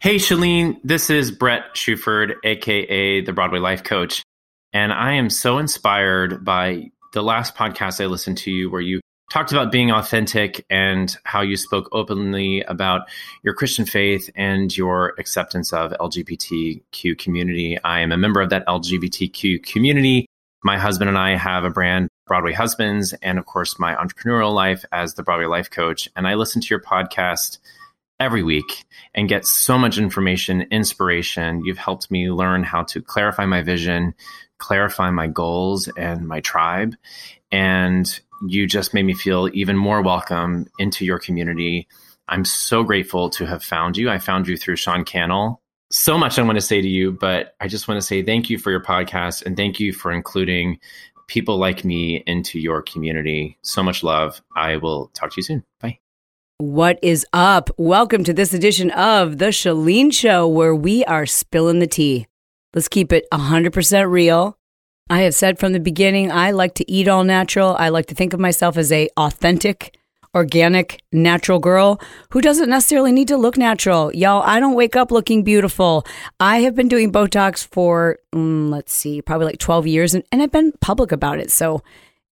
Hey, Chalene, this is Brett Shuford, aka the Broadway Life Coach. And I am so inspired by the last podcast I listened to you where you talked about being authentic and how you spoke openly about your Christian faith and your acceptance of LGBTQ community. I am a member of that LGBTQ community. My husband and I have a brand, Broadway Husbands, and of course, my entrepreneurial life as the Broadway Life Coach. And I listened to your podcast every week and get so much information, inspiration. You've helped me learn how to clarify my vision, clarify my goals and my tribe. And you just made me feel even more welcome into your community. I'm so grateful to have found you. I found you through Sean Cannell. So much I want to say to you, but I just want to say thank you for your podcast and thank you for including people like me into your community. So much love. I will talk to you soon. Bye. What is up? Welcome to this edition of The Chalene Show, where we are spilling the tea. Let's keep it 100% real. I have said from the beginning, I like to eat all natural. I like to think of myself as a authentic, organic, natural girl who doesn't necessarily need to look natural. Y'all, I don't wake up looking beautiful. I have been doing Botox for, mm, let's see, probably like 12 years, and, and I've been public about it. So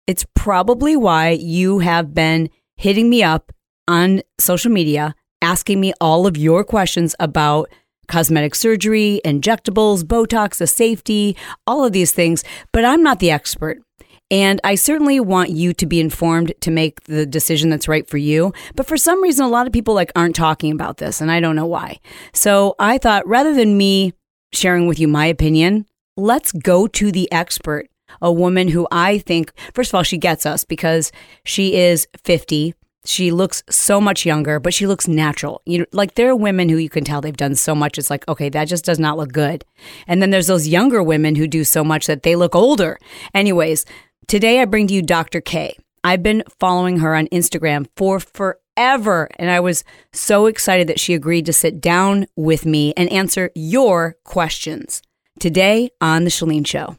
it's probably why you have been hitting me up on social media asking me all of your questions about cosmetic surgery, injectables, Botox, the safety, all of these things, but I'm not the expert. And I certainly want you to be informed to make the decision that's right for you. But for some reason, a lot of people like aren't talking about this, and I don't know why. So I thought rather than me sharing with you my opinion, let's go to the expert, a woman who I think, first of all, she gets us because she is 50 she looks so much younger, but she looks natural. You know, like there are women who you can tell they've done so much. It's like, okay, that just does not look good. And then there's those younger women who do so much that they look older. Anyways, today I bring to you Dr. Kay. I've been following her on Instagram for forever. And I was so excited that she agreed to sit down with me and answer your questions today on The Chalene Show.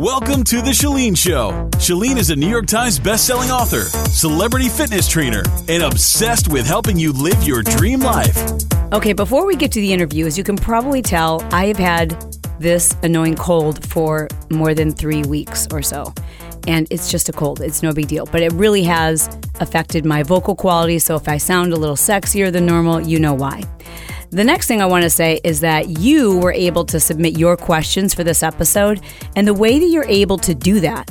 Welcome to The Chalene Show. Chalene is a New York Times bestselling author, celebrity fitness trainer, and obsessed with helping you live your dream life. Okay, before we get to the interview, as you can probably tell, I have had this annoying cold for more than three weeks or so. And it's just a cold, it's no big deal. But it really has affected my vocal quality. So if I sound a little sexier than normal, you know why. The next thing I want to say is that you were able to submit your questions for this episode. And the way that you're able to do that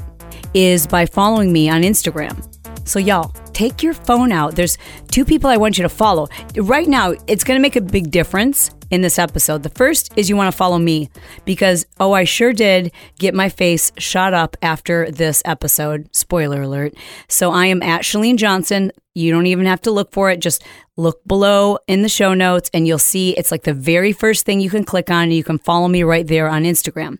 is by following me on Instagram. So, y'all, take your phone out. There's two people I want you to follow. Right now, it's going to make a big difference in this episode. The first is you want to follow me because, oh, I sure did get my face shot up after this episode. Spoiler alert. So I am at Chalene Johnson. You don't even have to look for it. Just look below in the show notes and you'll see it's like the very first thing you can click on and you can follow me right there on Instagram.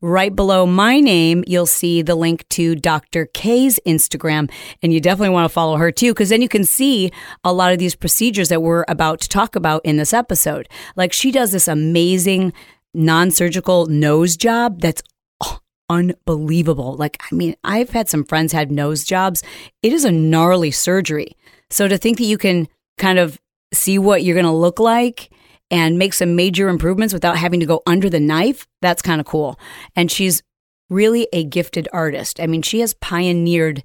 Right below my name, you'll see the link to Dr. Kay's Instagram and you definitely want to follow her too because then you can see a lot of these procedures that we're about to talk about in this episode. Like she does this amazing non-surgical nose job that's unbelievable. Like, I mean, I've had some friends had nose jobs. It is a gnarly surgery. So to think that you can kind of see what you're going to look like and make some major improvements without having to go under the knife, that's kind of cool. And she's really a gifted artist. I mean, she has pioneered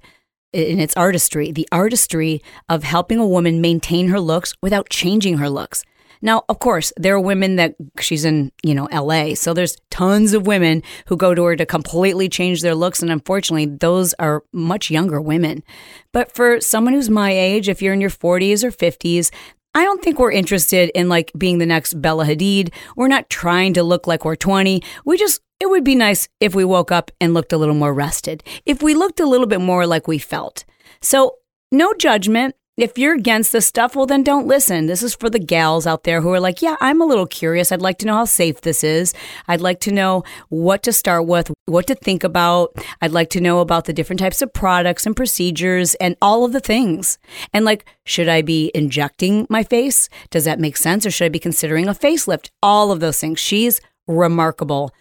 in its artistry, the artistry of helping a woman maintain her looks without changing her looks. Now, of course, there are women that she's in, you know, LA. So there's tons of women who go to her to completely change their looks. And unfortunately, those are much younger women. But for someone who's my age, if you're in your 40s or 50s, I don't think we're interested in like being the next Bella Hadid. We're not trying to look like we're 20. We just, it would be nice if we woke up and looked a little more rested, if we looked a little bit more like we felt. So, no judgment. If you're against this stuff, well, then don't listen. This is for the gals out there who are like, yeah, I'm a little curious. I'd like to know how safe this is. I'd like to know what to start with, what to think about. I'd like to know about the different types of products and procedures and all of the things. And like, should I be injecting my face? Does that make sense? Or should I be considering a facelift? All of those things. She's remarkable.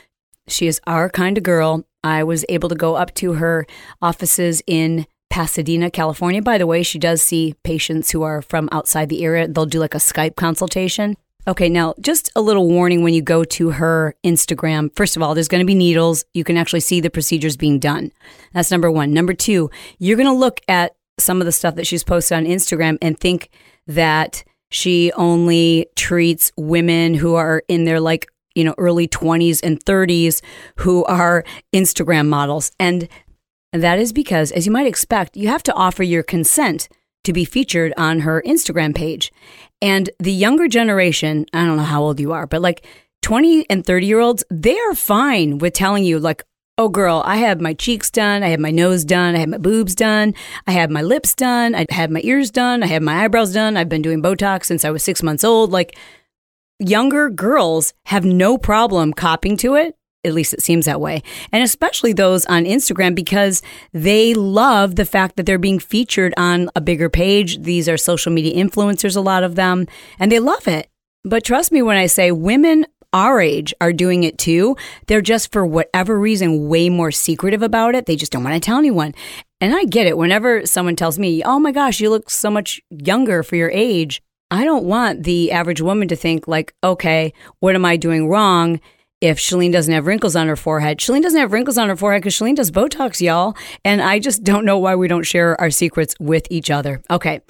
She is our kind of girl. I was able to go up to her offices in Pasadena, California. By the way, she does see patients who are from outside the area. They'll do like a Skype consultation. Okay, now just a little warning when you go to her Instagram. First of all, there's going to be needles. You can actually see the procedures being done. That's number one. Number two, you're going to look at some of the stuff that she's posted on Instagram and think that she only treats women who are in their like, you know, early 20s and 30s who are Instagram models. And that is because, as you might expect, you have to offer your consent to be featured on her Instagram page. And the younger generation, I don't know how old you are, but like 20 and 30 year olds, they are fine with telling you, like, oh, girl, I have my cheeks done. I have my nose done. I have my boobs done. I have my lips done. I have my ears done. I have my eyebrows done. I've been doing Botox since I was six months old. Like, younger girls have no problem copying to it at least it seems that way. And especially those on Instagram because they love the fact that they're being featured on a bigger page. These are social media influencers, a lot of them, and they love it. But trust me when I say women our age are doing it too. They're just, for whatever reason, way more secretive about it. They just don't want to tell anyone. And I get it. Whenever someone tells me, oh my gosh, you look so much younger for your age, I don't want the average woman to think, like, okay, what am I doing wrong? if Chalene doesn't have wrinkles on her forehead. Chalene doesn't have wrinkles on her forehead because Chalene does Botox, y'all. And I just don't know why we don't share our secrets with each other. Okay.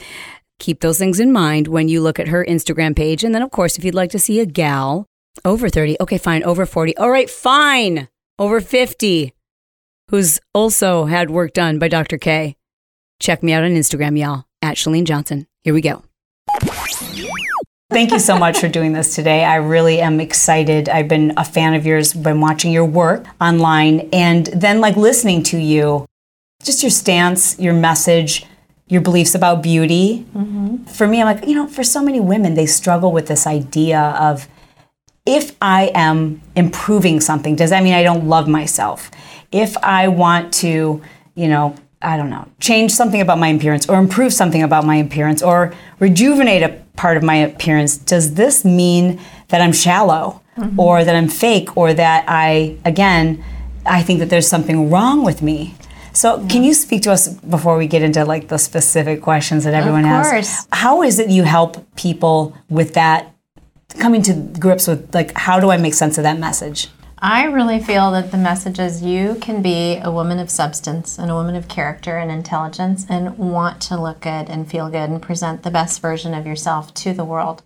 Keep those things in mind when you look at her Instagram page. And then, of course, if you'd like to see a gal over 30, okay, fine, over 40, all right, fine, over 50, who's also had work done by Dr. Kay, check me out on Instagram, y'all, at Chalene Johnson. Here we go. Thank you so much for doing this today. I really am excited. I've been a fan of yours, been watching your work online, and then like listening to you, just your stance, your message, your beliefs about beauty. Mm-hmm. For me, I'm like, you know, for so many women, they struggle with this idea of if I am improving something, does that mean I don't love myself? If I want to, you know, I don't know, change something about my appearance or improve something about my appearance or rejuvenate a part of my appearance, does this mean that I'm shallow mm-hmm. or that I'm fake or that I, again, I think that there's something wrong with me? So, can you speak to us before we get into like the specific questions that everyone has? How is it you help people with that coming to grips with like how do I make sense of that message? I really feel that the message is you can be a woman of substance and a woman of character and intelligence and want to look good and feel good and present the best version of yourself to the world.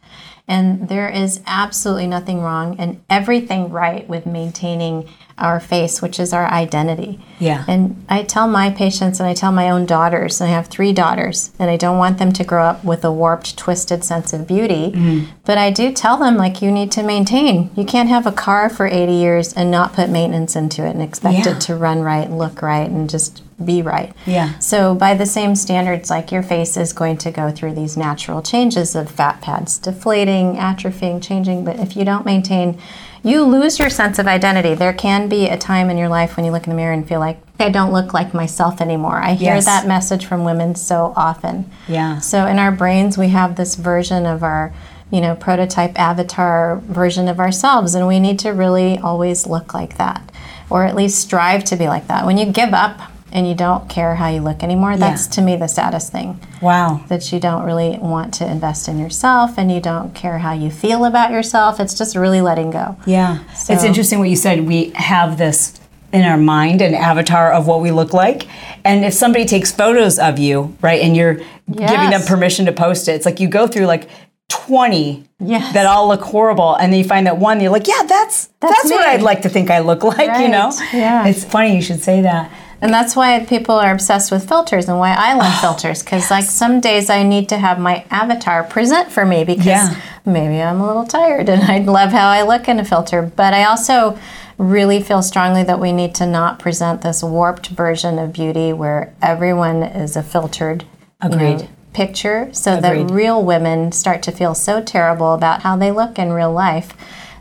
And there is absolutely nothing wrong and everything right with maintaining our face, which is our identity. Yeah. And I tell my patients and I tell my own daughters, and I have three daughters, and I don't want them to grow up with a warped, twisted sense of beauty. Mm. But I do tell them, like, you need to maintain. You can't have a car for 80 years and not put maintenance into it and expect yeah. it to run right, look right, and just be right. Yeah. So by the same standards, like your face is going to go through these natural changes of fat pads deflating, atrophying, changing. But if you don't maintain you lose your sense of identity. There can be a time in your life when you look in the mirror and feel like, I don't look like myself anymore. I hear yes. that message from women so often. Yeah. So in our brains, we have this version of our, you know, prototype avatar version of ourselves, and we need to really always look like that, or at least strive to be like that. When you give up and you don't care how you look anymore, that's yeah. to me the saddest thing. Wow. That you don't really want to invest in yourself and you don't care how you feel about yourself. It's just really letting go. Yeah. So, it's interesting what you said. We have this in our mind an avatar of what we look like. And if somebody takes photos of you, right, and you're yes. giving them permission to post it, it's like you go through like 20 yes. that all look horrible and then you find that one you're like yeah that's that's, that's what i'd like to think i look like right. you know yeah it's funny you should say that and that's why people are obsessed with filters and why I love oh, filters because yes. like some days I need to have my avatar present for me because yeah. maybe I'm a little tired and I love how I look in a filter. But I also really feel strongly that we need to not present this warped version of beauty where everyone is a filtered Agreed. You know, picture so Agreed. that real women start to feel so terrible about how they look in real life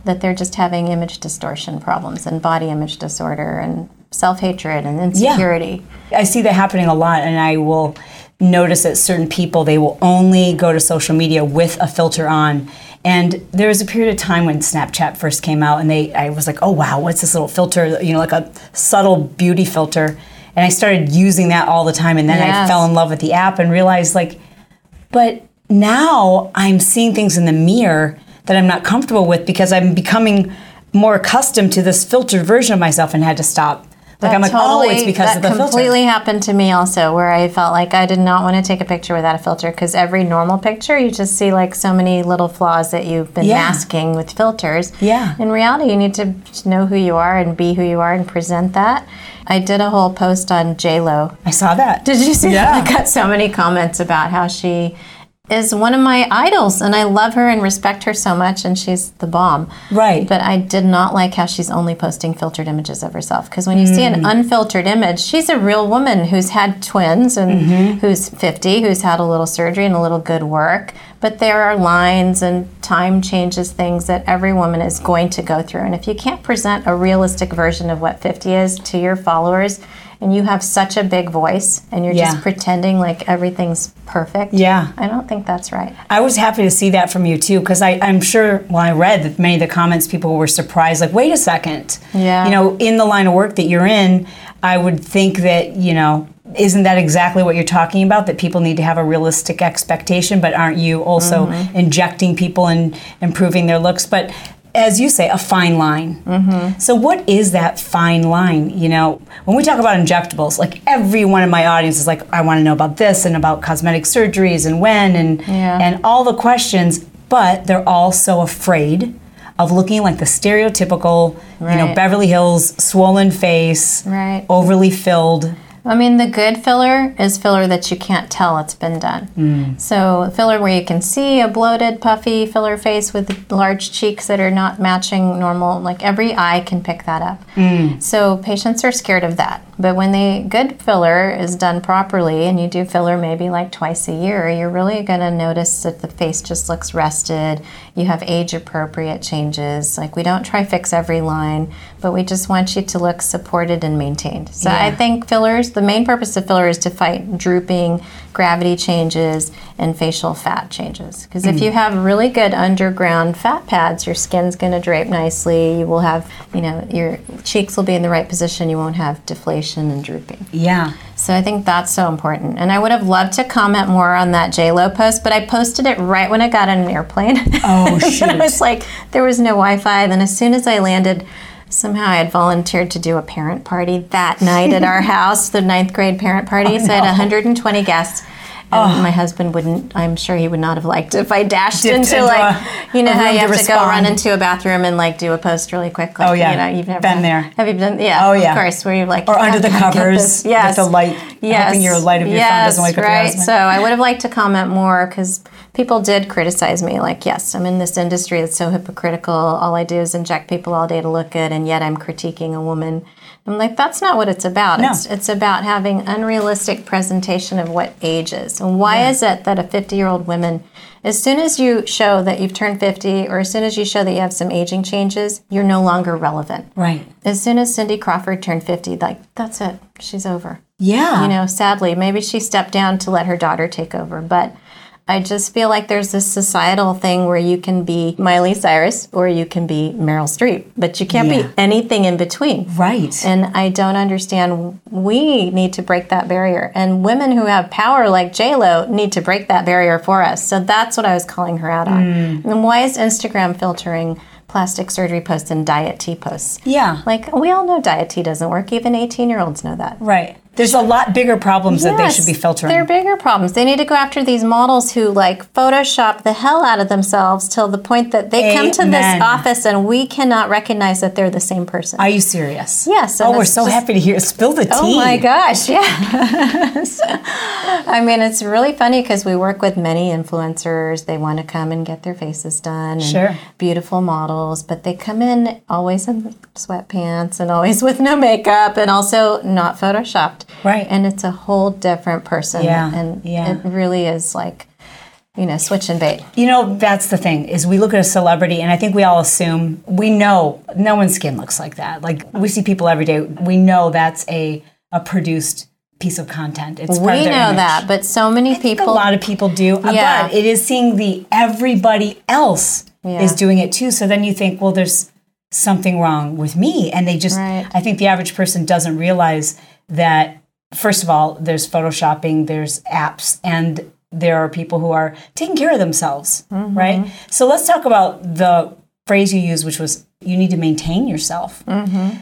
that they're just having image distortion problems and body image disorder and self hatred and insecurity. Yeah. I see that happening a lot, and I will notice that certain people they will only go to social media with a filter on. And there was a period of time when Snapchat first came out, and they I was like, oh wow, what's this little filter? You know, like a subtle beauty filter. And I started using that all the time, and then yes. I fell in love with the app and realized like, but now I'm seeing things in the mirror that I'm not comfortable with because I'm becoming more accustomed to this filtered version of myself and had to stop. Like That I'm like, oh, it's because of the filter. That completely happened to me also, where I felt like I did not want to take a picture without a filter because every normal picture you just see like so many little flaws that you've been Yeah. masking with filters. Yeah. In reality, you need to know who you are and be who you are and present that. I did a whole post on J Lo. I saw that. Did you see Yeah. that? I got so many comments about how she is one of my idols and I love her and respect her so much and she's the bomb. Right. But I did not like how she's only posting filtered images of herself because when you see Mm. an unfiltered image, she's a real woman who's had twins and Mm-hmm. who's 50, who's had a little surgery and a little good work. But there are lines and time changes things that every woman is going to go through. And if you can't present a realistic version of what 50 is to your followers, and you have such a big voice and you're Yeah. just pretending like everything's perfect. Yeah. I don't think that's right. I was happy to see that from you too, because I'm sure when I read that many of the comments, people were surprised. Like, wait a second. Yeah. You know, in the line of work that you're in, I would think that you know, isn't that exactly what you're talking about? That people need to have a realistic expectation, but aren't you also Mm-hmm. injecting people and improving their looks? But as you say, a fine line. Mm-hmm. So, what is that fine line? You know, when we talk about injectables, like everyone in my audience is like, I want to know about this and about cosmetic surgeries and when and Yeah. and all the questions, but they're all so afraid of looking like the stereotypical, you know, Beverly Hills swollen face, Right. overly filled. I mean, the good filler is filler that you can't tell it's been done. Mm. So, filler where you can see a bloated, puffy filler face with large cheeks that are not matching normal, like every eye can pick that up. Mm. So, patients are scared of that. But when the good filler is done properly and you do filler maybe like twice a year, you're really going to notice that the face just looks rested. You have age appropriate changes. Like, we don't try fix every line, but we just want you to look supported and maintained. So, I think fillers, the main purpose of filler is to fight drooping, gravity changes, and facial fat changes. Because if hmm. you have really good underground fat pads, your skin's going to drape nicely. You will have, you know, your cheeks will be in the right position. You won't have deflation and drooping. Yeah. So I think that's so important. And I would have loved to comment more on that JLo post, but I posted it right when I got on an airplane. Oh, shit. it shoot. was like there was no Wi-Fi. Then as soon as I landed, somehow I had volunteered to do a parent party that night at our house, the ninth grade parent party. so I had 120 guests. And my husband wouldn't. I'm sure he would not have liked it if I dashed Dipped into into like, a- you know how you to have to go run into a bathroom and like do a post really quick. Like, Oh, yeah. you know, you've never Been there. Have you been? Yeah. Oh, yeah. Of course, where you're like Or under oh, the "I've gotta get covers this." with Yes. the light, Yes. hoping your light of your phone doesn't wake up your right. husband. So I would have liked to comment more because people did criticize me. Like, yes, I'm in this industry that's so hypocritical. All I do is inject people all day to look good, and yet I'm critiquing a woman. I'm like, that's not what it's about. No. It's it's about having unrealistic presentation of what age is. And why is it that a 50 year old woman, as soon as you show that you've turned 50, or as soon as you show that you have some aging changes, you're no longer relevant. Right. As soon as Cindy Crawford turned 50, like, that's it. She's over Yeah. you know, sadly, maybe she stepped down to let her daughter take over. But I just feel like there's this societal thing where you can be Miley Cyrus or you can be Meryl Streep, but you can't Yeah. be anything in between. Right. And I don't understand. We need to break that barrier. And women who have power like JLo need to break that barrier for us. So that's what I was calling her out on. Mm. And why is Instagram filtering plastic surgery posts and diet tea posts? yeah. Like, we all know diet tea doesn't work. Even 18 year olds know that. right. There's a lot bigger problems that they should be filtering. They're bigger problems. They need to go after these models who like Photoshop the hell out of themselves till the point that they come to this office and we cannot recognize that they're the same person. Are you serious? Yes, Oh, we're so just- happy to hear. Spill the tea. Oh my gosh, yes. I mean, it's really funny because we work with many influencers. They want to come and get their faces done. And Sure. Beautiful models, but they come in always in sweatpants and always with no makeup and also not photoshopped. Right. And it's a whole different person. Yeah, And yeah. it really is like, you know, switch and bait. You know, that's the thing is we look at a celebrity and I think we all assume we know no one's skin looks like that. Like we see people every day. We know that's a a produced piece of content. It's We know image. that, but so many I people. a lot of people do, uh, Yeah. but it is seeing the everybody else Yeah. is doing it too. So then you think, well, there's something wrong with me, and they just. Right. I think the average person doesn't realize that. First of all, there's photoshopping, there's apps, and there are people who are taking care of themselves, mm-hmm. right? So let's talk about the phrase you used, which was you need to maintain yourself. Mm-hmm.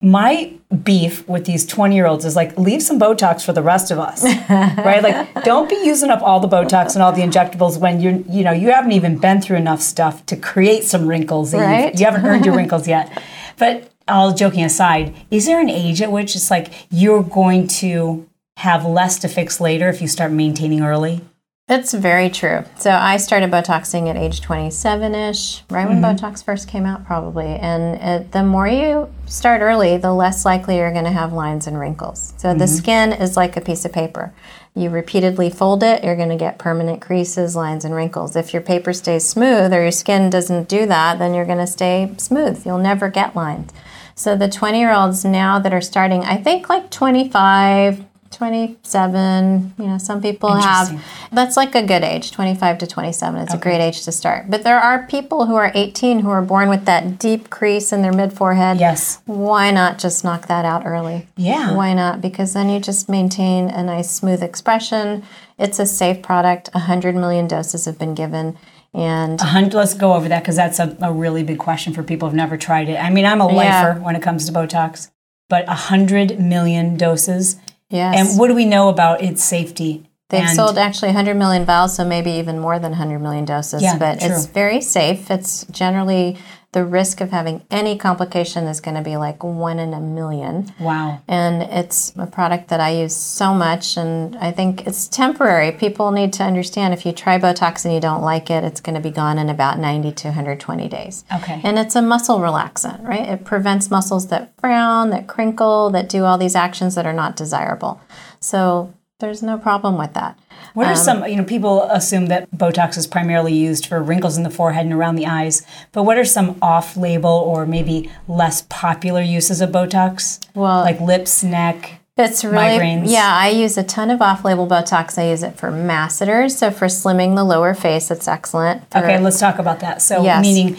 My beef with these 20 year olds is like, leave some Botox for the rest of us, right? Like, don't be using up all the Botox and all the injectables when you're, you know, you haven't even been through enough stuff to create some wrinkles. Right. You haven't earned your wrinkles yet. But all joking aside, is there an age at which it's like you're going to have less to fix later if you start maintaining early? That's very true. So I started Botoxing at age 27 ish, right when mm-hmm. Botox first came out, probably. And it, the more you start early, the less likely you're going to have lines and wrinkles. So the mm-hmm. skin is like a piece of paper. You repeatedly fold it, you're going to get permanent creases, lines, and wrinkles. If your paper stays smooth or your skin doesn't do that, then you're going to stay smooth. You'll never get lines. So the 20 year olds now that are starting, I think like 25, 27, you know, some people have, that's like a good age, 25 to 27. It's a great age to start. But there are people who are 18 who are born with that deep crease in their mid forehead. Yes. Why not just knock that out early? Yeah. Why not? Because then you just maintain a nice smooth expression. It's a safe product. 100 million doses have been given. And A hundred, let's go over that because that's a, a really big question for people who've never tried it. I mean, I'm a Yeah. lifer when it comes to Botox, but a hundred million doses. yes. And what do we know about its safety? They've And- sold actually 100 million vials, so maybe even more than 100 million doses. Yeah, but it's very safe. It's generally the risk of having any complication is going to be like one in a million. Wow. And it's a product that I use so much, and I think it's temporary. People need to understand if you try Botox and you don't like it, it's going to be gone in about 90 to 120 days. Okay. And it's a muscle relaxant, right? It prevents muscles that frown, that crinkle, that do all these actions that are not desirable. So there's no problem with that. What Um, are some, you know, people assume that Botox is primarily used for wrinkles in the forehead and around the eyes, but what are some off label or maybe less popular uses of Botox? Well- like lips, neck. It's really migraines. yeah. I use a ton of off-label Botox. I use it for masseters, so for slimming the lower face, it's excellent. For- Okay, let's talk about that. So, Yes. meaning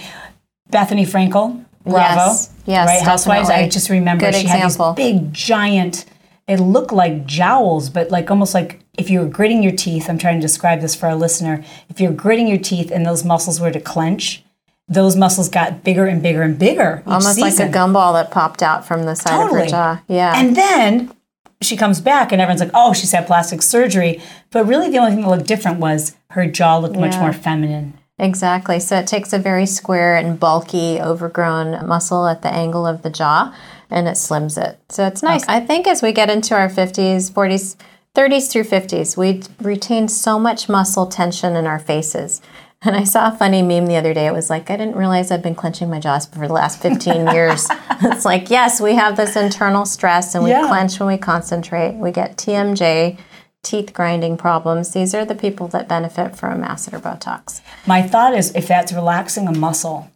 Bethenny Frankel, Bravo. Yes, yes, Right, Housewives. I just remember Good she example. had these big, giant, it looked like jowls, but like almost like if you were gritting your teeth, I'm trying to describe this for our listener. If you're gritting your teeth and those muscles were to clench, those muscles got bigger and bigger and bigger. almost like a gumball that popped out from the side of her jaw. Yeah, And then she comes back and everyone's like, oh, she's had plastic surgery. But really, the only thing that looked different was her jaw looked much more feminine. Exactly. So it takes a very square and bulky, overgrown muscle at the angle of the jaw and it slims it. So it's nice. I think as we get into our 50s, 40s, 30s through 50s, we retain so much muscle tension in our faces. And I saw a funny meme the other day. It was like, I didn't realize I'd been clenching my jaws for the last 15 years. it's like, yes, we have this internal stress and we Yeah. clench when we concentrate. We get TMJ, teeth grinding problems. These are the people that benefit from masseter Botox. My thought is if that's relaxing a muscle,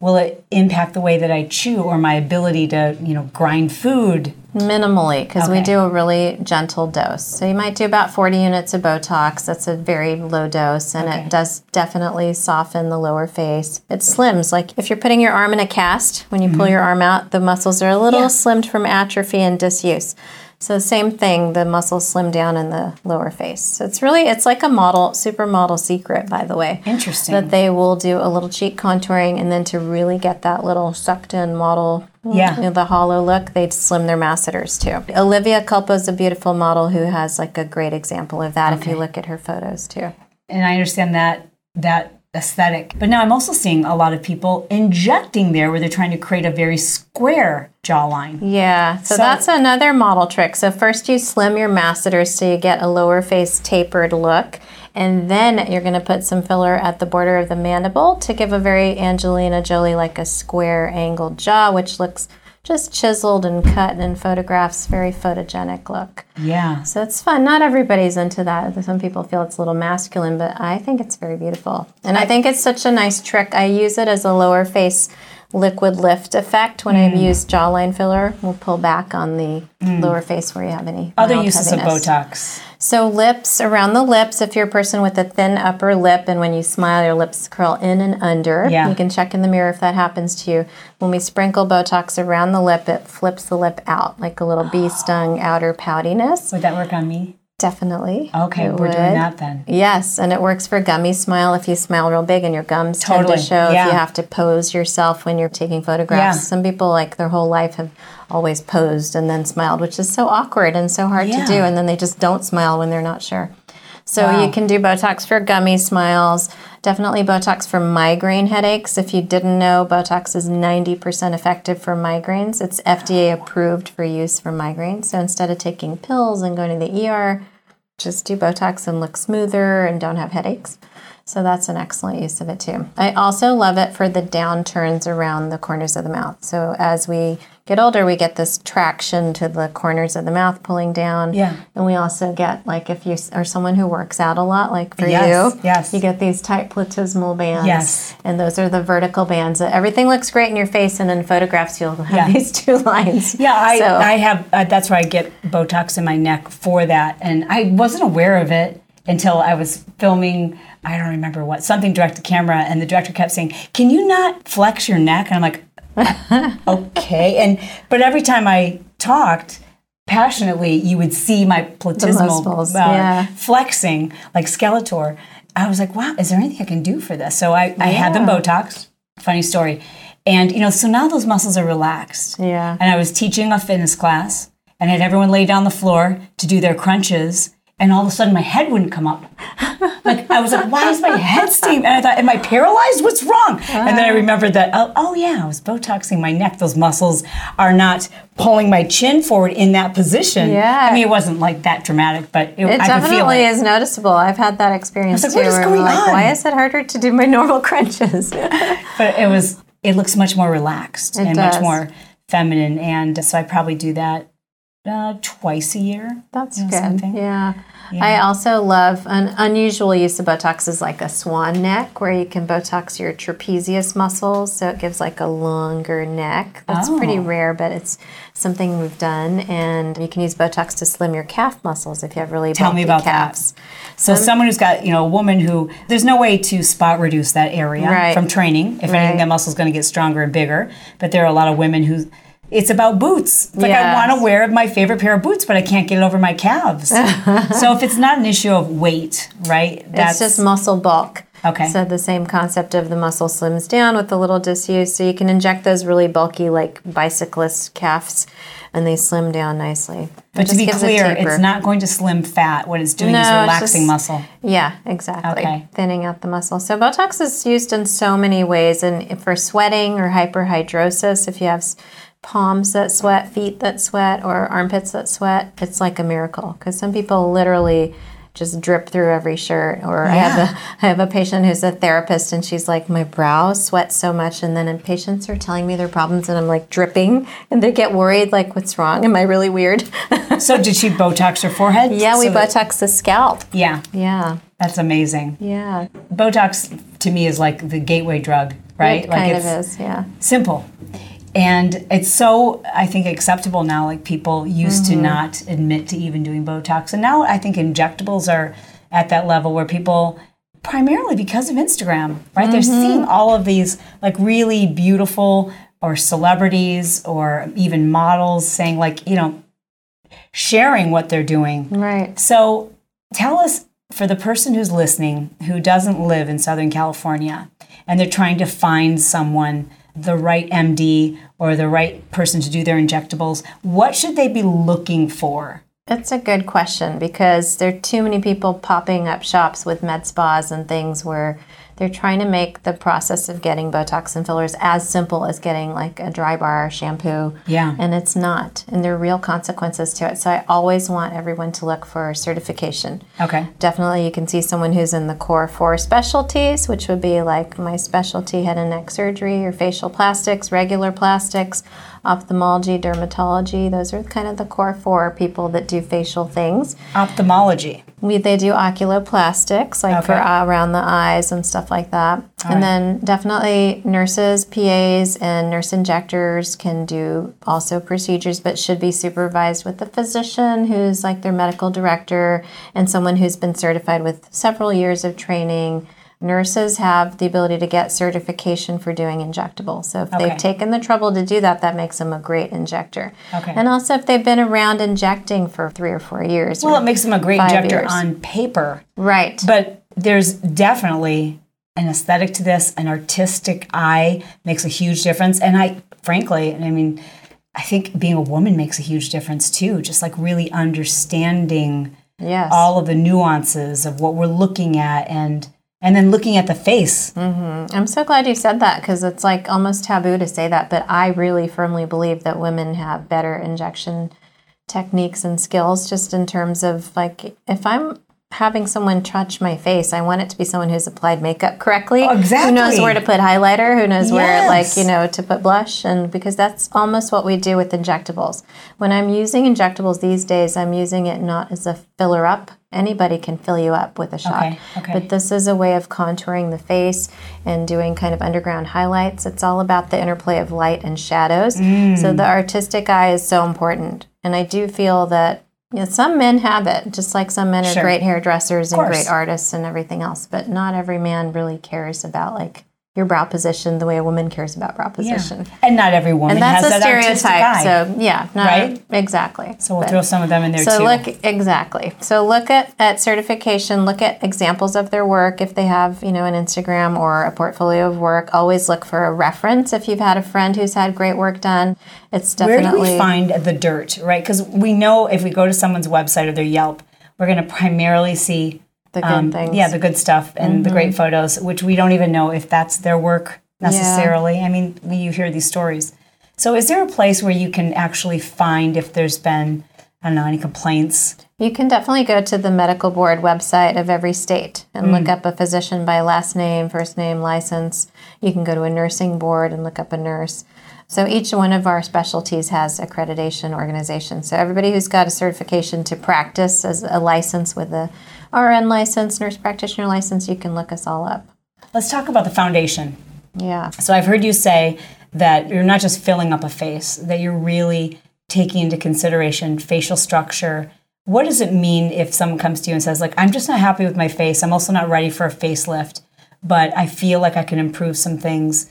will it impact the way that I chew or my ability to, you know, grind food? Minimally, because we do a really gentle dose. So you might do about 40 units of Botox. That's a very low dose, and Okay. it does definitely soften the lower face. It slims. Like if you're putting your arm in a cast, when you pull your arm out, the muscles are a little Mm-hmm. Yeah. slimmed from atrophy and disuse. So same thing, the muscles slim down in the lower face. So it's really, it's like a model, supermodel secret, by the way. Interesting. That they will do a little cheek contouring, and then to really get that little sucked in model mm, Yeah. you know, the hollow look, they'd slim their masseters too. Olivia Culpo is a beautiful model who has like a great example of that if you look at her photos too. And I understand that that aesthetic. But now I'm also seeing a lot of people injecting there where they're trying to create a very square jawline. Yeah, so, So- that's another model trick. So first you slim your masseters so you get a lower face tapered look. And then you're going to put some filler at the border of the mandible to give a very Angelina Jolie, like a square angled jaw, which looks just chiseled and cut and photographs, very photogenic look. Yeah. So it's fun. Not everybody's into that. Some people feel it's a little masculine, but I think it's very beautiful. And I think it's such a nice trick. I use it as a lower face liquid lift effect when Mm. I use jawline filler. We'll pull back on the lower face where you have any Other uses heaviness. of Botox. So lips around the lips. If you're a person with a thin upper lip, and when you smile, your lips curl in and under, Yeah. you can check in the mirror if that happens to you. When we sprinkle Botox around the lip, it flips the lip out like a little bee stung outer poutiness. Would that work on me? Definitely. Okay, we're would. doing that then. Yes, and it works for gummy smile if you smile real big and your gums tend Totally, to show. If you have to pose yourself when you're taking photographs. Yeah. Some people like their whole life have always posed and then smiled, which is so awkward and so hard Yeah. to do, and then they just don't smile when they're not sure. So Wow. you can do Botox for gummy smiles. Definitely Botox for migraine headaches. If you didn't know, Botox is 90% effective for migraines. It's FDA approved for use for migraines. So instead of taking pills and going to the ER, just do Botox and look smoother and don't have headaches. So that's an excellent use of it too. I also love it for the downturns around the corners of the mouth. So as we get older, we get this traction to the corners of the mouth pulling down. Yeah. And we also get like if you are someone who works out a lot, like for Yes, you, yes. you get these tight platysmal bands. Yes. And those are the vertical bands. Everything looks great in your face, and in photographs you'll have Yeah. these two lines. Yeah, I, So- I have. Uh, that's where I get Botox in my neck for that, and I wasn't aware of it until I was filming. I don't remember what something direct to camera, and the director kept saying, "Can you not flex your neck?" And I'm like, "Okay." And but every time I talked passionately, you would see my platysmal muscles, uh, yeah. flexing like Skeletor. I was like, "Wow, is there anything I can do for this?" So I, I had them Botox. Funny story. And you know, so now those muscles are relaxed Yeah. and I was teaching a fitness class and had everyone lay down the floor to do their crunches. And all of a sudden, my head wouldn't come up. Like I was like, "Why is my head steam?" And I thought, "Am I paralyzed? What's wrong?" And then I ah. remembered that, oh, oh yeah, I was botoxing my neck. Those muscles are not pulling my chin forward in that position. Yeah. I mean, it wasn't like that dramatic, but it, It I could feel definitely it. is noticeable. I've had that experience I was too. like, what is going like, on? why is it harder to do my normal crunches? But it was. It looks much more relaxed It and does. much more feminine, and so I probably do that uh, twice a year. That's you know, good. something. Yeah. I also love an unusual use of Botox is like a swan neck where you can Botox your trapezius muscles. So it gives like a longer neck. That's pretty Oh. rare, but it's something we've done. And you can use Botox to slim your calf muscles if you have really Tell me about that. calves. So someone who's got, you know, a woman who there's no way to spot reduce that area Right. from training. If anything, Right. that muscle's going to get stronger and bigger. But there are a lot of women who it's about boots. It's like I want to wear my favorite pair of boots, but I can't get it over my calves. so if it's not an issue of weight, right? it's just muscle bulk. Okay. So the same concept of the muscle slims down with a little disuse. So you can inject those really bulky, like bicyclist calves, and they slim down nicely. It but to be clear, it's not going to slim fat. What it's doing is No, it's relaxing just- muscle. Yeah, exactly. Okay. Thinning out the muscle. So Botox is used in so many ways, and for sweating or hyperhidrosis, if you have palms that sweat, feet that sweat, or armpits that sweat, it's like a miracle because some people literally just drip through every shirt. Or I have a I have a patient who's a therapist, and she's like, my brow sweats so much, and then patients are telling me their problems, and I'm like dripping, and they get worried, like, what's wrong? Am I really weird? So did she Botox her forehead? yeah, we So that- Botox the scalp. Yeah, Yeah, that's amazing. yeah. Botox to me is like the gateway drug, right? It like kind it's of is, yeah. simple. And it's so, I think, acceptable now. Like people used Mm-hmm. to not admit to even doing Botox. And now I think injectables are at that level where people, primarily because of Instagram, right? They're Mm-hmm. seeing all of these like really beautiful or celebrities or even models saying, like, you know, sharing what they're doing. Right. So tell us for the person who's listening who doesn't live in Southern California and they're trying to find someone, the right MD or the right person to do their injectables, what should they be looking for? That's a good question because there are too many people popping up shops with med spas and things where they're trying to make the process of getting Botox and fillers as simple as getting like a dry bar shampoo. Yeah. And it's not. And there are real consequences to it. So I always want everyone to look for certification. Okay. Definitely, you can see someone who's in the core four specialties, which would be like my specialty head and neck surgery or facial plastics, regular plastics, ophthalmology, dermatology. Those are kind of the core four people that do facial things. Ophthalmology. We, they do oculoplastics, like for uh, around the eyes and stuff like that. and right. then definitely nurses, PAs, and nurse injectors can do also procedures, but should be supervised with the physician who's like their medical director and someone who's been certified with several years of training. Nurses have the ability to get certification for doing injectables. So if Okay. they've taken the trouble to do that, that makes them a great injector. Okay. And also if they've been around injecting for three or four years. Well, it makes them a great injector years. on paper. right. But there's definitely an aesthetic to this, an artistic eye makes a huge difference. And I, frankly, and I mean, I think being a woman makes a huge difference too, just like really understanding yes. all of the nuances of what we're looking at and and then looking at the face. Mm-hmm. I'm so glad you said that because it's like almost taboo to say that, but I really firmly believe that women have better injection techniques and skills just in terms of like if I'm having someone touch my face, I want it to be someone who's applied makeup correctly. Oh, exactly. Who knows where to put highlighter, who knows where like, you know, to put blush and because that's almost what we do with injectables. When I'm using injectables these days, I'm using it not as a filler up. Anybody can fill you up with a shot. Okay, okay. But this is a way of contouring the face and doing kind of underground highlights. It's all about the interplay of light and shadows. Mm. So the artistic eye is so important. And I do feel that know, some men have it, just like some men are Sure. great hairdressers and great artists and everything else. But not every man really cares about like your brow position the way a woman cares about brow position. And not every woman And that's has a that stereotype. So yeah, not Right? exactly. So we'll But- throw some of them in there so too. look exactly. So look at, at certification. Look at examples of their work. If they have, you know, an Instagram or a portfolio of work, always look for a reference. If you've had a friend who's had great work done, it's definitely Where do we find the dirt, right? Because we know if we go to someone's website or their Yelp, we're going to primarily see the good um, things. Mm-hmm. Yeah, the good stuff and the great photos, which we don't even know if that's their work necessarily. I mean, we- you hear these stories. So, is there a place where you can actually find if there's been, I don't know, any complaints? You can definitely go to the medical board website of every state and look up a physician by last name, first name, license. You can go to a nursing board and look up a nurse. So each one of our specialties has accreditation organizations. So everybody who's got a certification to practice as a license with a RN license, nurse practitioner license, you can look us all up. Let's talk about the foundation. Yeah. So, I've heard you say that you're not just filling up a face, that you're really taking into consideration facial structure. What does it mean if someone comes to you and says, like, I'm just not happy with my face. I'm also not ready for a facelift, but I feel like I can improve some things.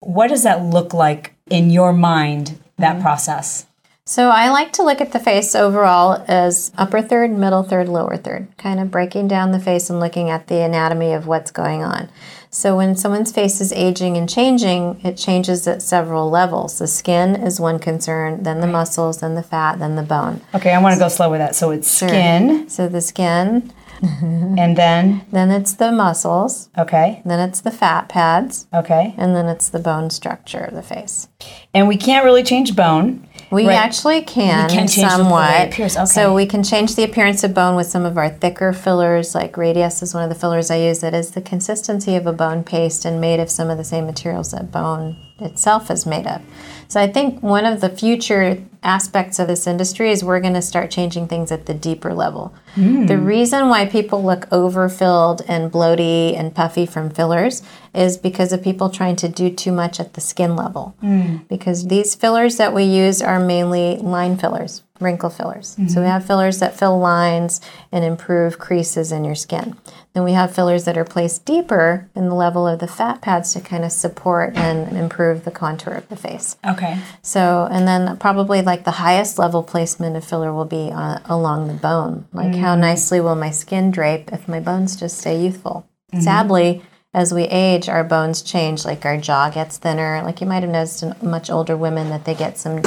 What does that look like in your mind, that mm-hmm. process? So I like to look at the face overall as upper third, middle third, lower third, kind of breaking down the face and looking at the anatomy of what's going on. So when someone's face is aging and changing, it changes at several levels. The skin is one concern, then the muscles, then the fat, then the bone. Okay, I want to go slow with that. So it's skin, So the skin, and then, then it's the muscles, okay, then it's the fat pads, okay. and then it's the bone structure of the face. And we can't really change bone. We Right. actually can, can somewhat. okay. So we can change the appearance of bone with some of our thicker fillers, like Radiesse is one of the fillers I use that is the consistency of a bone paste and made of some of the same materials that bone itself is made of. So I think one of the future aspects of this industry is we're going to start changing things at the deeper level. Hmm. The reason why people look overfilled and bloaty and puffy from fillers is because of people trying to do too much at the skin level. Hmm. Because these fillers that we use are mainly line fillers, wrinkle fillers. So we mm-hmm. have fillers that fill lines and improve creases in your skin. Then we have fillers that are placed deeper in the level of the fat pads to kind of support and improve the contour of the face. Okay. So, and then probably like the highest level placement of filler will be uh, along the bone. Like, how mm. nicely will my skin drape if my bones just stay youthful? Mm-hmm. Sadly, as we age, our bones change. Like, our jaw gets thinner. Like, you might have noticed in much older women that they get some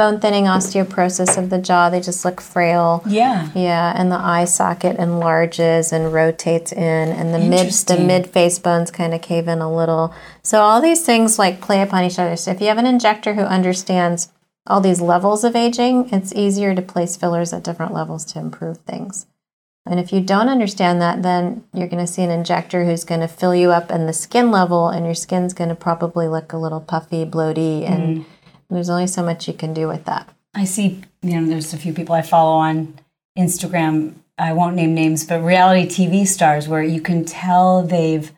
bone thinning osteoporosis of the jaw. They just look frail. Yeah. Yeah, and the eye socket enlarges and rotates in, and the mid the mid face bones kind of cave in a little. So all these things like play upon each other. So if you have an injector who understands all these levels of aging, it's easier to place fillers at different levels to improve things. And if you don't understand that, then you're going to see an injector who's going to fill you up in the skin level, and your skin's going to probably look a little puffy, bloaty, and mm. There's only so much you can do with that. I see, you know, there's a few people I follow on Instagram. I won't name names, but reality TV stars where you can tell they've,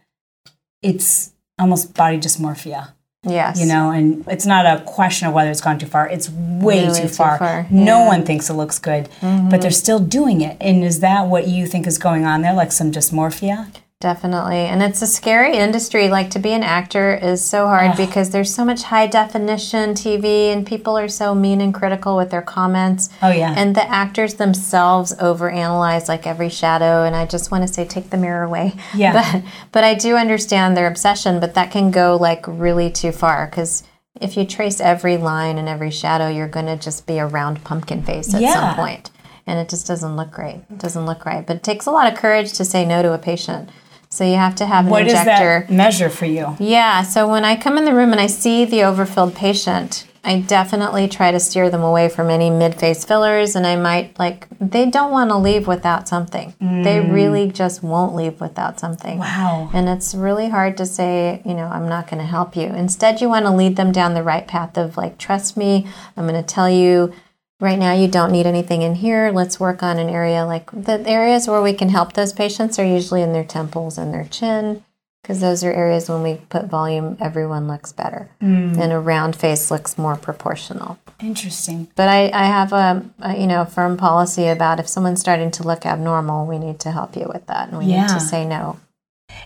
it's almost body dysmorphia, Yes. you know, and it's not a question of whether it's gone too far. It's way Really too too far. far, No yeah. Mm-hmm. one thinks it looks good, but they're still doing it. And is that what you think is going on there, like some dysmorphia? Definitely. And it's a scary industry. Like to be an actor is so hard because there's so much high definition TV and people are so mean and critical with their comments. Oh, yeah. And the actors themselves overanalyze like every shadow. And I just want to say, take the mirror away. Yeah. But, but I do understand their obsession, but that can go like really too far because if you trace every line and every shadow, you're going to just be a round pumpkin face at Yeah. some point. And it just doesn't look great. It doesn't look right. But it takes a lot of courage to say no to a patient. So you have to have an What does injector. that measure for you? Yeah, so when I come in the room and I see the overfilled patient, I definitely try to steer them away from any mid face fillers. And I might, like, they don't want to leave without something. They mm. really just won't leave without something. Wow. And it's really hard to say, you know, I'm not going to help you. Instead, you want to lead them down the right path of, like, trust me, I'm going to tell you. Right now, you don't need anything in here. Let's work on an area like the areas where we can help those patients are usually in their temples and their chin because those are areas when we put volume, everyone looks better. Hmm. And a round face looks more proportional. Interesting. But I, I have a, a you know firm policy about if someone's starting to look abnormal, we need to help you with that, and we need to say no.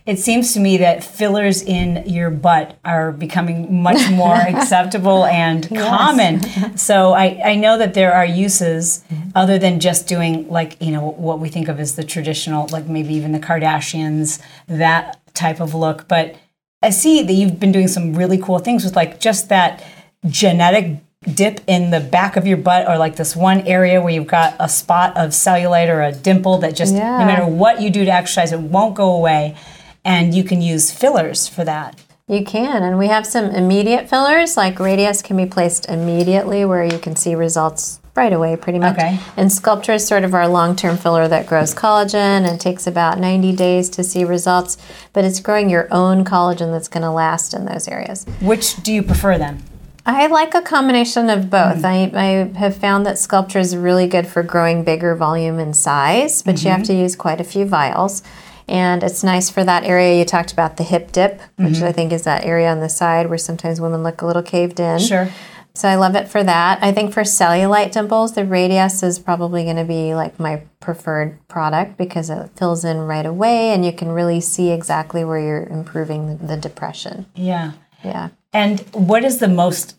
It seems to me that fillers in your butt are becoming much more acceptable and common. So I, I know that there are uses other than just doing like, you know, what we think of as the traditional, like maybe even the Kardashians, that type of look. But I see that you've been doing some really cool things with like just that genetic dip in the back of your butt or like this one area where you've got a spot of cellulite or a dimple that just Yeah. no matter what you do to exercise it won't go away and you can use fillers for that You can, and we have some immediate fillers, like Radiesse can be placed immediately where you can see results right away, pretty much. Okay. And Sculptra is sort of our long term filler that grows collagen and takes about 90 days to see results, but it's growing your own collagen that's going to last in those areas. which do you prefer then I like a combination of both. Mm-hmm. I, I have found that Sculptra is really good for growing bigger volume and size, but you have mm-hmm. to use quite a few vials. And it's nice for that area you talked about, the hip dip, which mm-hmm. I think is that area on the side where sometimes women look a little caved in. Sure. So I love it for that. I think for cellulite dimples, the Radiesse is probably going to be like my preferred product because it fills in right away and you can really see exactly where you're improving the, the depression. yeah Yeah. and what is the most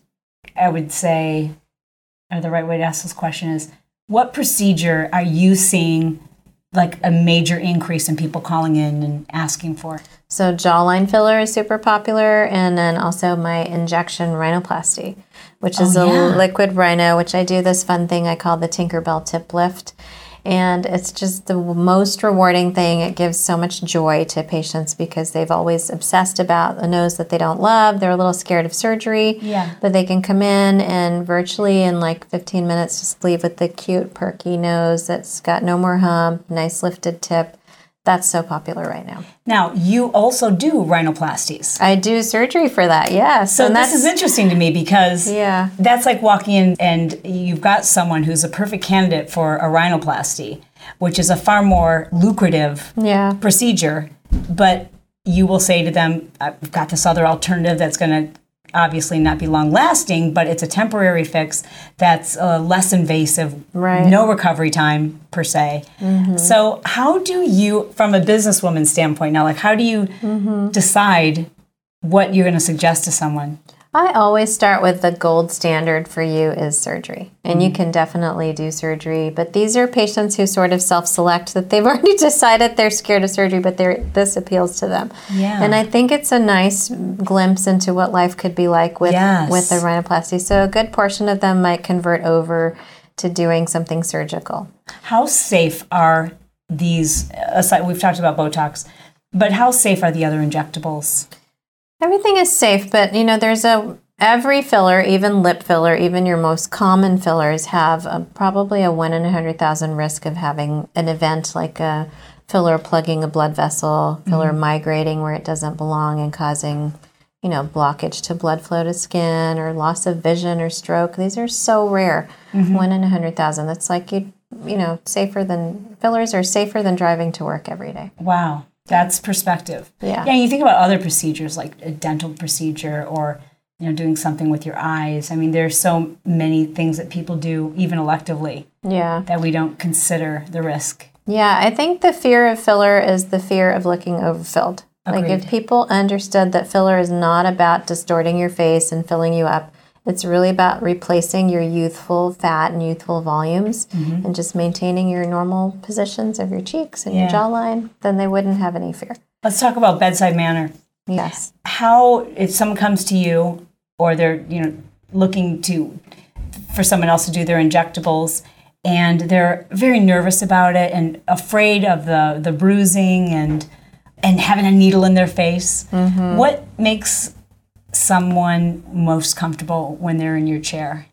i would say or the right way to ask this question is what procedure are you seeing like a major increase in people calling in and asking for So jawline filler is super popular, and then also my injection rhinoplasty, which oh, is Oh, a liquid rhino, which I do this fun thing I call the Tinkerbell tip lift. And it's just the most rewarding thing. It gives so much joy to patients because they've always obsessed about a nose that they don't love. They're a little scared of surgery. Yeah. But they can come in and virtually in like 15 minutes just leave with the cute, perky nose that's got no more hump, nice lifted tip. That's so popular right now. now you also do rhinoplasties I do surgery for that, yes. So this is interesting to me because Yeah. that's like walking in and you've got someone who's a perfect candidate for a rhinoplasty, which is a far more lucrative yeah, procedure. But you will say to them, "I've got this other alternative that's going to obviously not be long lasting, but it's a temporary fix that's uh, less invasive, Right. Mm-hmm. no recovery time per se. So, how do you, from a businesswoman standpoint now, like how do you Mm-hmm. decide what you're going to suggest to someone? I always start with the gold standard for you is surgery. And you mm. can definitely do surgery, but these are patients who sort of self-select that they've already decided they're scared of surgery, but this appeals to them. Yeah. And I think it's a nice glimpse into what life could be like with Yes. with the rhinoplasty. So a good portion of them might convert over to doing something surgical. How safe are these? Aside, we've talked about Botox, but how safe are the other injectables? Everything is safe, but you know, there's a every filler, even lip filler, even your most common fillers have a, probably a one in a hundred thousand risk of having an event like a filler plugging a blood vessel, filler mm-hmm. migrating where it doesn't belong and causing, you know, blockage to blood flow to skin or loss of vision or stroke. These are so rare, mm-hmm. one in a hundred thousand. That's like you, you know, safer than fillers are safer than driving to work every day. Wow, that's perspective. Yeah. Yeah, you think about other procedures like a dental procedure or you know doing something with your eyes. I mean, there's so many things that people do even electively Yeah. that we don't consider the risk. Yeah, I think the fear of filler is the fear of looking overfilled. Like if people understood that filler is not about distorting your face and filling you up, it's really about replacing your youthful fat and youthful volumes Mm-hmm. and just maintaining your normal positions of your cheeks and your jawline, then they wouldn't have any fear. Let's talk about bedside manner. Yes. How, if someone comes to you or they're, you know, looking to, for someone else to do their injectables and they're very nervous about it and afraid of the, the bruising and, and having a needle in their face, what makes someone most comfortable when they're in your chair?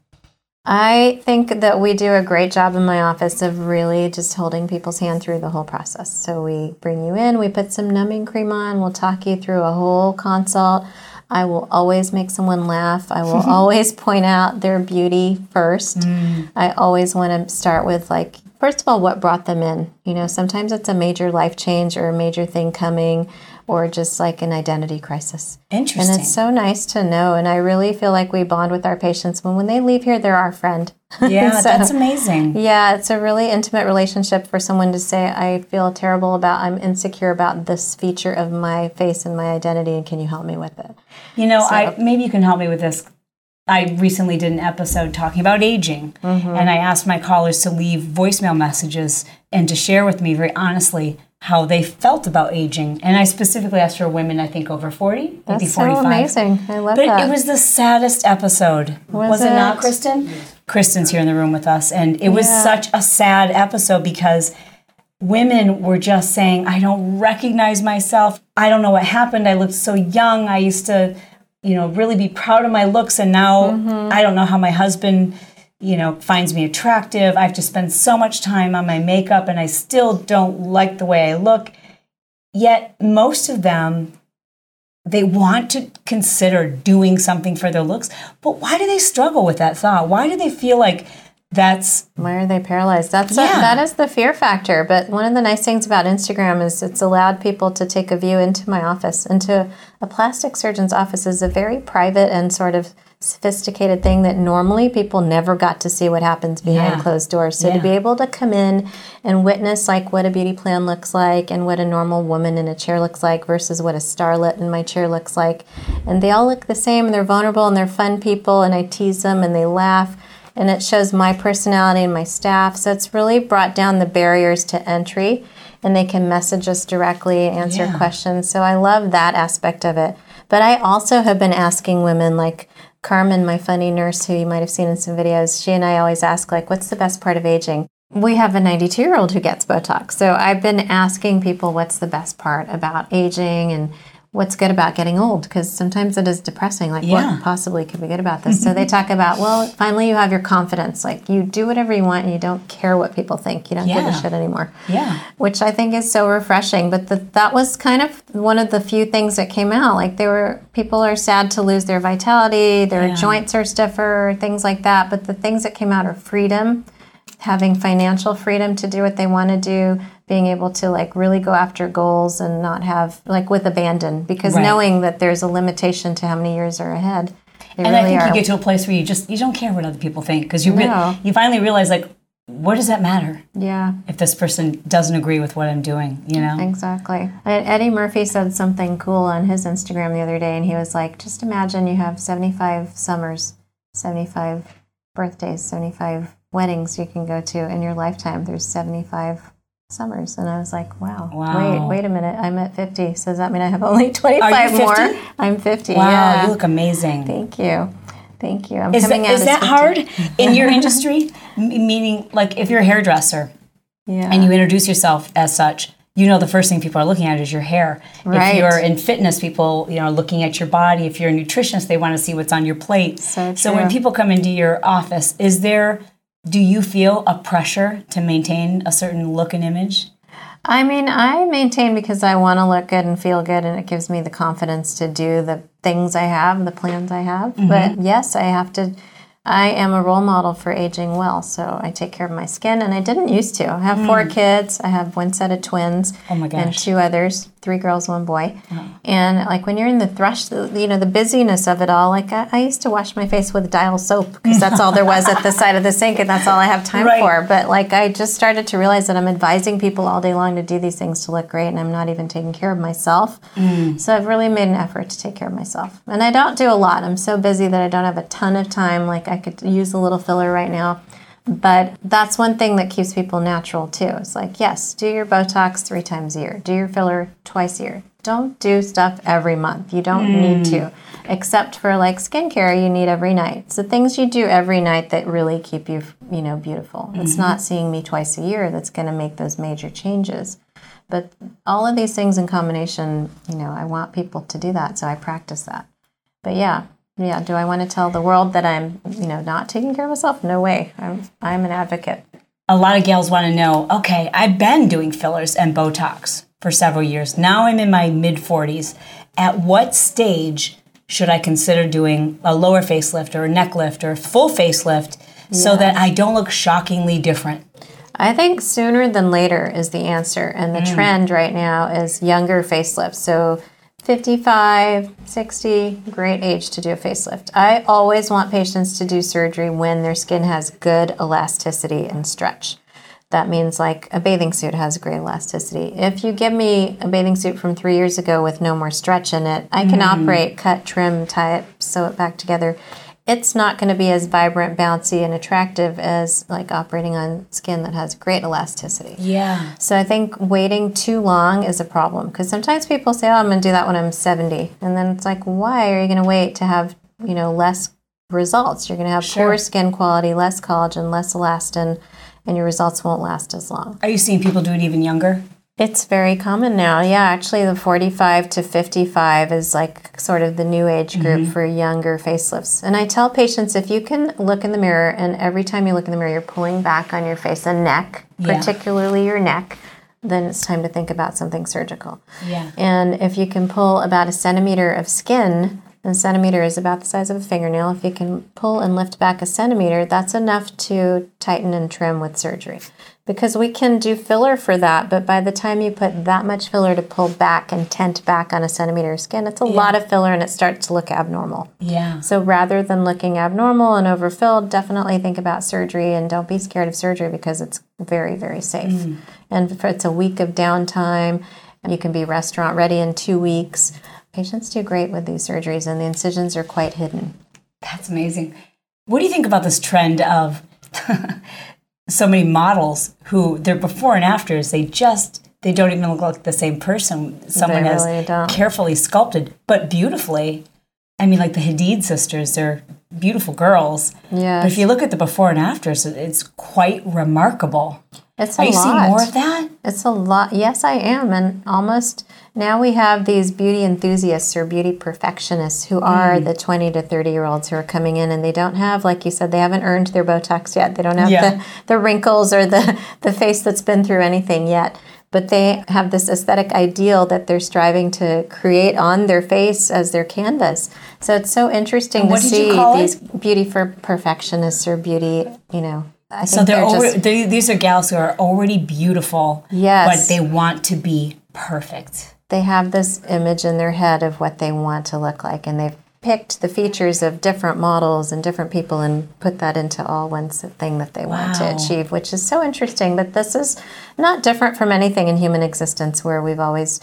I think that we do a great job in my office of really just holding people's hand through the whole process. So we bring you in, we put some numbing cream on, we'll talk you through a whole consult. I will always make someone laugh. I will always point out their beauty first. Mm. I always want to start with like first of all what brought them in. You know, sometimes it's a major life change or a major thing coming or just like an identity crisis. Interesting. And it's so nice to know. And I really feel like we bond with our patients when when they leave here, they're our friend. yeah, So- that's amazing. Yeah, it's a really intimate relationship for someone to say, I feel terrible about, I'm insecure about this feature of my face and my identity, and can you help me with it? You know, I maybe you can help me with this. I recently did an episode talking about aging, mm-hmm. and I asked my callers to leave voicemail messages and to share with me very honestly how they felt about aging. And I specifically asked for women, I think over 40, maybe That's so 45. amazing. I love But that. it was the saddest episode. Was, it, not, it? Kristen? Kristen's here in the room with us. And it was Yeah. such a sad episode because women were just saying, I don't recognize myself. I don't know what happened. I looked so young. I used to, you know, really be proud of my looks. And now Mm-hmm. I don't know how my husband, you know, finds me attractive. I have to spend so much time on my makeup and I still don't like the way I look. Yet most of them they want to consider doing something for their looks, but why do they struggle with that thought? Why do they feel like that's Why are they paralyzed? That's Yeah. a, that is the fear factor. But one of the nice things about Instagram is it's allowed people to take a view into my office, into a plastic surgeon's office is a very private and sort of sophisticated thing that normally people never got to see what happens behind Yeah. closed doors. So Yeah. to be able to come in and witness like what a beauty plan looks like and what a normal woman in a chair looks like versus what a starlet in my chair looks like. And they all look the same and they're vulnerable and they're fun people and I tease them and they laugh and it shows my personality and my staff. So it's really brought down the barriers to entry and they can message us directly, answer Yeah. questions. So I love that aspect of it. But I also have been asking women like Carmen, my funny nurse who you might have seen in some videos, she and I always ask like what's the best part of aging? We have a 92 year old who gets Botox. So I've been asking people what's the best part about aging and what's good about getting old because sometimes it is depressing. Like, Yeah. what possibly could be good about this? so mm-hmm. they talk about, well, finally you have your confidence. Like, you do whatever you want and you don't care what people think. You don't give a shit anymore. yeah. Which I think is so refreshing. But the, that was kind of one of the few things that came out. Like, they were, people are sad to lose their vitality, their Yeah. joints are stiffer, things like that. But the things that came out are freedom having financial freedom to do what they want to do, being able to like really go after goals and not have like with abandon because Right. knowing that there's a limitation to how many years are ahead. And really I think are. you get to a place where you just you don't care what other people think because you re- you finally realize like what does that matter yeah, if this person doesn't agree with what I'm doing, you know? exactly. Eddie Murphy said something cool on his Instagram the other day, and he was like, "Just imagine you have 75 summers, 75 birthdays, 75 weddings you can go to in your lifetime. There's 75 summers." And I was like, "Wow, Wow. wait, wait a minute. I'm at 50. So does that mean I have only 25 Are you more? I'm 50. Wow, yeah. you look amazing. Thank you, thank you. I'm Is that, coming out is that 50. hard in your industry? Meaning, like, if you're a hairdresser Yeah. and you introduce yourself as such, you know the first thing people are looking at is your hair. Right. If you're in fitness, people you know are looking at your body. If you're a nutritionist, they want to see what's on your plate. So so when people come into your office, is there do you feel a pressure to maintain a certain look and image? I mean, I maintain because I want to look good and feel good, and it gives me the confidence to do the things I have, the plans I have. Mm-hmm. But yes, I have to. I am a role model for aging well, so I take care of my skin, and I didn't used to. I have four kids. I have one set of twins Mm. Oh my and two others, three girls, one boy. Uh-huh. And like when you're in the thrush, you know, the busyness of it all, like I, I used to wash my face with dial soap because that's all there was at the side of the sink and that's all I have time Right. for. But like I just started to realize that I'm advising people all day long to do these things to look great and I'm not even taking care of myself. Mm. So I've really made an effort to take care of myself. And I don't do a lot. I'm so busy that I don't have a ton of time. Like I could use a little filler right now. But that's one thing that keeps people natural too. It's like, yes, do your Botox three times a year, do your filler twice a year. Don't do stuff every month. You don't hmm. need to. Except for like skincare, you need every night. The things you do every night that really keep you, you know, beautiful. It's mm-hmm. not seeing me twice a year that's going to make those major changes. But all of these things in combination, you know, I want people to do that, so I practice that. But yeah, yeah. Do I want to tell the world that I'm, you know, not taking care of myself? No way. I'm, I'm an advocate. a lot of gals want to know okay, I've been doing fillers and Botox for several years. Now I'm in my mid 40s. At what stage should I consider doing a lower facelift or a neck lift or a full facelift so that I don't look shockingly different? I think sooner than later is the answer. And the mm. trend right now is younger facelifts. So 55, 60, great age to do a facelift. I always want patients to do surgery when their skin has good elasticity and stretch. That means like a bathing suit has great elasticity. If you give me a bathing suit from three years ago with no more stretch in it, I can mm-hmm. operate, cut, trim, tie it, sew it back together. It's not going to be as vibrant, bouncy, and attractive as like operating on skin that has great elasticity. Yeah. So I think waiting too long is a problem because sometimes people say, "Oh, I'm going to do that when I'm 70," and then it's like, why are you going to wait to have you know less results? You're going to have poor skin quality, less collagen, less elastin, and your results won't last as long. Are you seeing people do it even younger? It's very common now. Yeah, actually, the 45 to 55 is like sort of the new age group mm-hmm. for younger facelifts. And I tell patients if you can look in the mirror and every time you look in the mirror, you're pulling back on your face and neck, Yeah. particularly your neck, then it's time to think about something surgical. Yeah. And if you can pull about a centimeter of skin, and a centimeter is about the size of a fingernail, if you can pull and lift back a centimeter, that's enough to tighten and trim with surgery. Because we can do filler for that, but by the time you put that much filler to pull back and tent back on a centimeter of skin, it's a lot of filler and it starts to look abnormal. Yeah. So rather than looking abnormal and overfilled, definitely think about surgery and don't be scared of surgery because it's very, very safe. Mm. And if it's a week of downtime, you can be restaurant ready in two weeks. Patients do great with these surgeries and the incisions are quite hidden. That's amazing. What do you think about this trend of so many models who their before and afters they just they don't even look like the same person someone has don't. carefully sculpted but beautifully. I mean, like the Hadid sisters, they're beautiful girls. Yeah. But if you look at the before and afters, it's quite remarkable. It's a Are you lot. seeing more of that? It's a lot. Yes, I am. And almost now we have these beauty enthusiasts or beauty perfectionists who are Mm. the 20 to 30 year olds who are coming in and they don't have, like you said, they haven't earned their Botox yet. They don't have Yeah. the, the wrinkles or the, the face that's been through anything yet. But they have this aesthetic ideal that they're striving to create on their face as their canvas. So it's so interesting to what did you see call it? these beauty for perfectionists or beauty, you know. I So think they're, they're alre- just they, these are gals who are already beautiful, Yes. but they want to be perfect. They have this image in their head of what they want to look like and they've picked the features of different models and different people and put that into all one thing that they want to achieve which is so interesting but this is not different from anything in human existence where we've always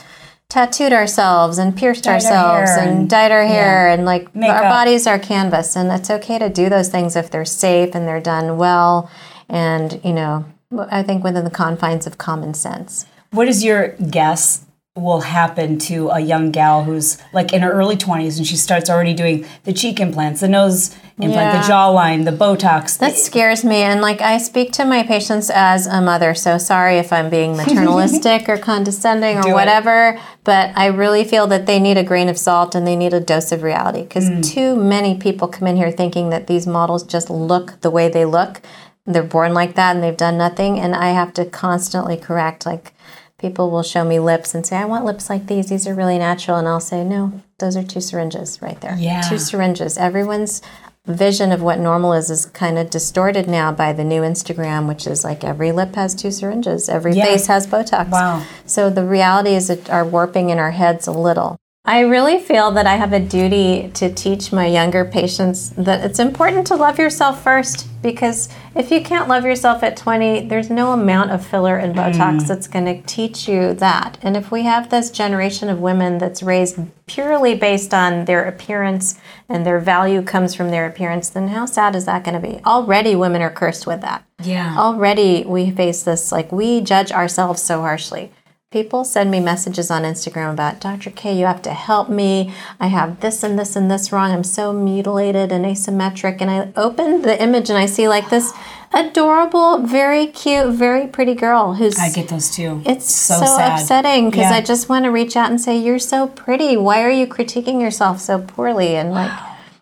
tattooed ourselves and pierced Dyed ourselves hair and, and- dyed our hair and like Makeup. our bodies are canvas and it's okay to do those things if they're safe and they're done well and you know i think within the confines of common sense What is your guess will happen to a young gal who's like in her early 20s and she starts already doing the cheek implants, the nose implant, Yeah. the jawline, the Botox? That scares me. And like I speak to my patients as a mother, so sorry if I'm being maternalistic or condescending or Do it. whatever, but I really feel that they need a grain of salt and they need a dose of reality because Mm. too many people come in here thinking that these models just look the way they look. They're born like that and they've done nothing. And I have to constantly correct, like, People will show me lips and say, I want lips like these. These are really natural. And I'll say, no, those are two syringes right there. Yeah. Two syringes. Everyone's vision of what normal is is kind of distorted now by the new Instagram, which is like every lip has two syringes, every Yeah. face has Botox. Wow. So the reality is that are warping in our heads a little. I really feel that I have a duty to teach my younger patients that it's important to love yourself first because if you can't love yourself at 20, there's no amount of filler and Botox mm. that's going to teach you that. And if we have this generation of women that's raised purely based on their appearance and their value comes from their appearance, then how sad is that going to be? Already women are cursed with that Yeah. already we face this like we judge ourselves so harshly people send me messages on instagram about dr kay you have to help me i have this and this and this wrong i'm so mutilated and asymmetric and i open the image and i see like this adorable very cute very pretty girl who's I get those too. it's so, sad. upsetting because Yeah. I just want to reach out and say, You're so pretty. Why are you critiquing yourself so poorly? And like,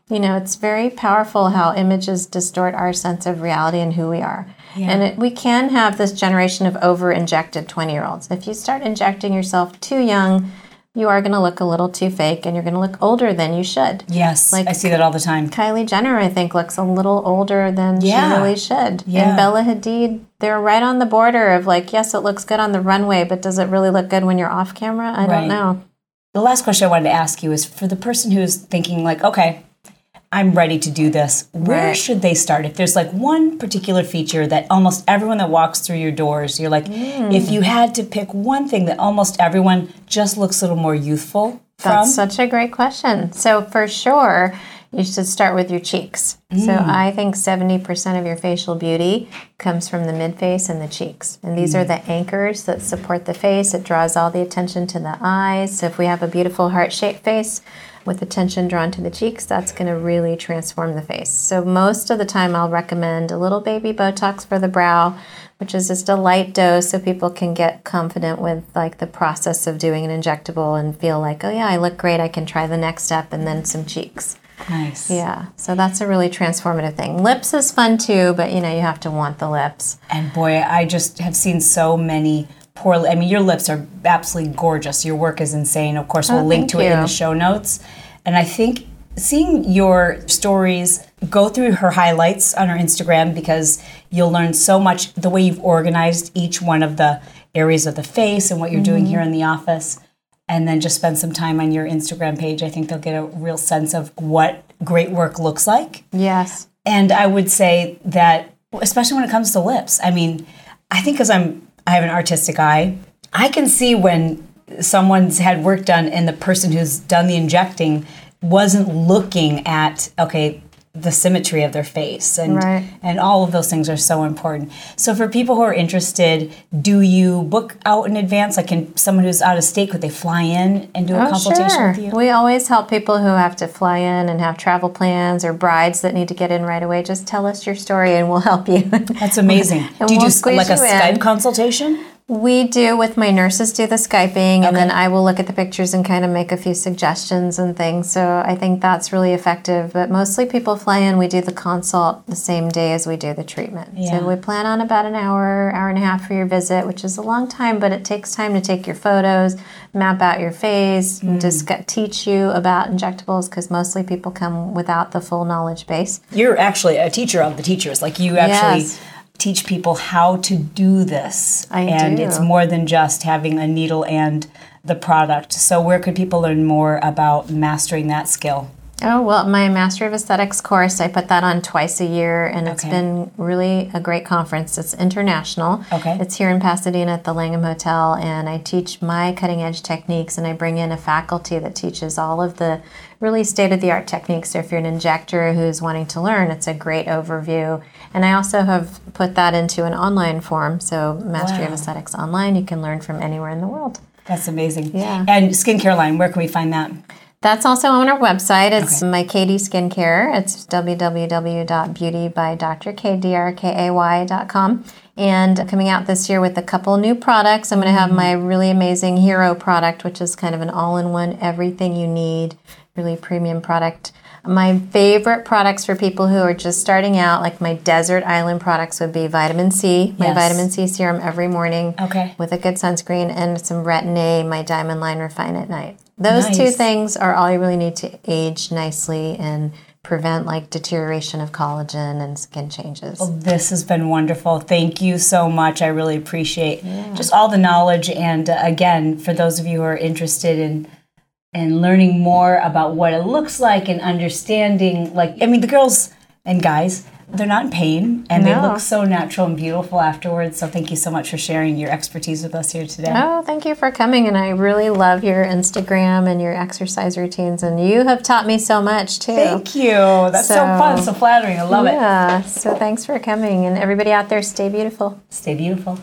you know, it's very powerful how images distort our sense of reality and who we are. And it, we can have this generation of over injected 20 year olds. If you start injecting yourself too young, you are going to look a little too fake and you're going to look older than you should. Yes, Like- I see that all the time. Kylie Jenner, I think, looks a little older than Yeah. she really should. Yeah. And Bella Hadid, they're right on the border of like, yes, it looks good on the runway, but does it really look good when you're off camera? I Right. don't know. The last question I wanted to ask you is for the person who's thinking like, okay, I'm ready to do this. Where Right. should they start? If there's like one particular feature that almost everyone that walks through your doors, you're like, Mm. if you had to pick one thing that almost everyone just looks a little more youthful from, That's such a great question. So, for sure, you should start with your cheeks. So, I think 70% of your facial beauty comes from the mid face and the cheeks. And these are the anchors that support the face. It draws all the attention to the eyes. So, if we have a beautiful heart shaped face, with attention drawn to the cheeks, that's going to really transform the face. So, most of the time, I'll recommend a little baby Botox for the brow, which is just a light dose so people can get confident with like the process of doing an injectable and feel like, oh yeah, I look great, I can try the next step, and then some cheeks. nice. Yeah, so that's a really transformative thing. Lips is fun too, but you know, you have to want the lips. And boy, I just have seen so many poor. I mean, your lips are absolutely gorgeous. Your work is insane. Of course, we'll Oh, link to it in the show notes. And I think seeing your stories go through her highlights on her Instagram because you'll learn so much the way you've organized each one of the areas of the face and what you're doing Mm-hmm. here in the office. And then just spend some time on your Instagram page. I think they'll get a real sense of what great work looks like. Yes. And I would say that, especially when it comes to lips, I mean, I think because I'm, I have an artistic eye, I can see when someone's had work done and the person who's done the injecting wasn't looking at, okay, the symmetry of their face and Right. and all of those things are so important. So for people who are interested, do you book out in advance? Like can someone who's out of state could they fly in and do a Oh, consultation sure. with you? We always help people who have to fly in and have travel plans or brides that need to get in right away. Just tell us your story and we'll help you. That's amazing. Do you we'll do like a in. Skype consultation? We do with my nurses do the Skyping and then I will look at the pictures and kind of make a few suggestions and things. So I think that's really effective. But mostly people fly in, we do the consult the same day as we do the treatment. Yeah. So we plan on about an hour, hour and a half for your visit, which is a long time, but it takes time to take your photos, map out your face, Mm. just get, teach you about injectables because mostly people come without the full knowledge base. You're actually a teacher of the teachers. Like you actually Yes. Teach people how to do this. I and do. it's more than just having a needle and the product. So where could people learn more about mastering that skill? Oh, well, my Master of Aesthetics course, I put that on twice a year, and it's Okay. been really a great conference. It's international. Okay. It's here in Pasadena at the Langham Hotel, and I teach my cutting edge techniques, and I bring in a faculty that teaches all of the really state of the art techniques. So if you're an injector who's wanting to learn, it's a great overview. And I also have put that into an online form. So Mastery of Aesthetics Online, you can learn from anywhere in the world. That's amazing. Yeah. And skincare line, where can we find that? That's also on our website. It's my Katie Skincare. It's www.beautybydrkay.com. And coming out this year with a couple new products. I'm going to have mm-hmm. my really amazing Hero product, which is kind of an all in one, everything you need, really premium product. My favorite products for people who are just starting out, like my desert island products, would be vitamin C, my Yes. vitamin C serum every morning Okay. with a good sunscreen, and some Retin A, my Diamond Line Refine at Night. Those two things are all you really need to age nicely and prevent like deterioration of collagen and skin changes. Well, this has been wonderful. Thank you so much. I really appreciate yeah. just all the knowledge. And uh, again, for those of you who are interested in and learning more about what it looks like and understanding, like, I mean, the girls and guys they're not in pain and no. they look so natural and beautiful afterwards. So thank you so much for sharing your expertise with us here today. Oh, thank you for coming. And I really love your Instagram and your exercise routines. And you have taught me so much too. Thank you. That's so, so fun, so flattering. I love yeah, it. Yeah. So thanks for coming. And everybody out there, stay beautiful. Stay beautiful.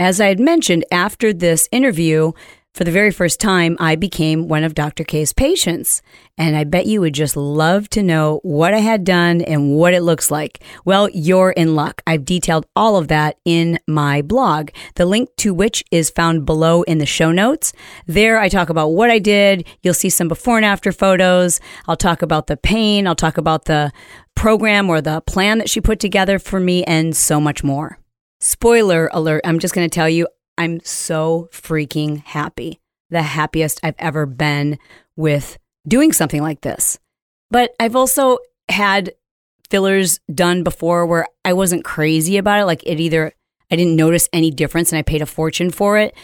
As I had mentioned, after this interview, for the very first time, I became one of Dr. Kay's patients. And I bet you would just love to know what I had done and what it looks like. Well, you're in luck. I've detailed all of that in my blog, the link to which is found below in the show notes. There, I talk about what I did. You'll see some before and after photos. I'll talk about the pain. I'll talk about the program or the plan that she put together for me and so much more. Spoiler alert, I'm just going to tell you, I'm so freaking happy. The happiest I've ever been with doing something like this. But I've also had fillers done before where I wasn't crazy about it. Like it either, I didn't notice any difference and I paid a fortune for it,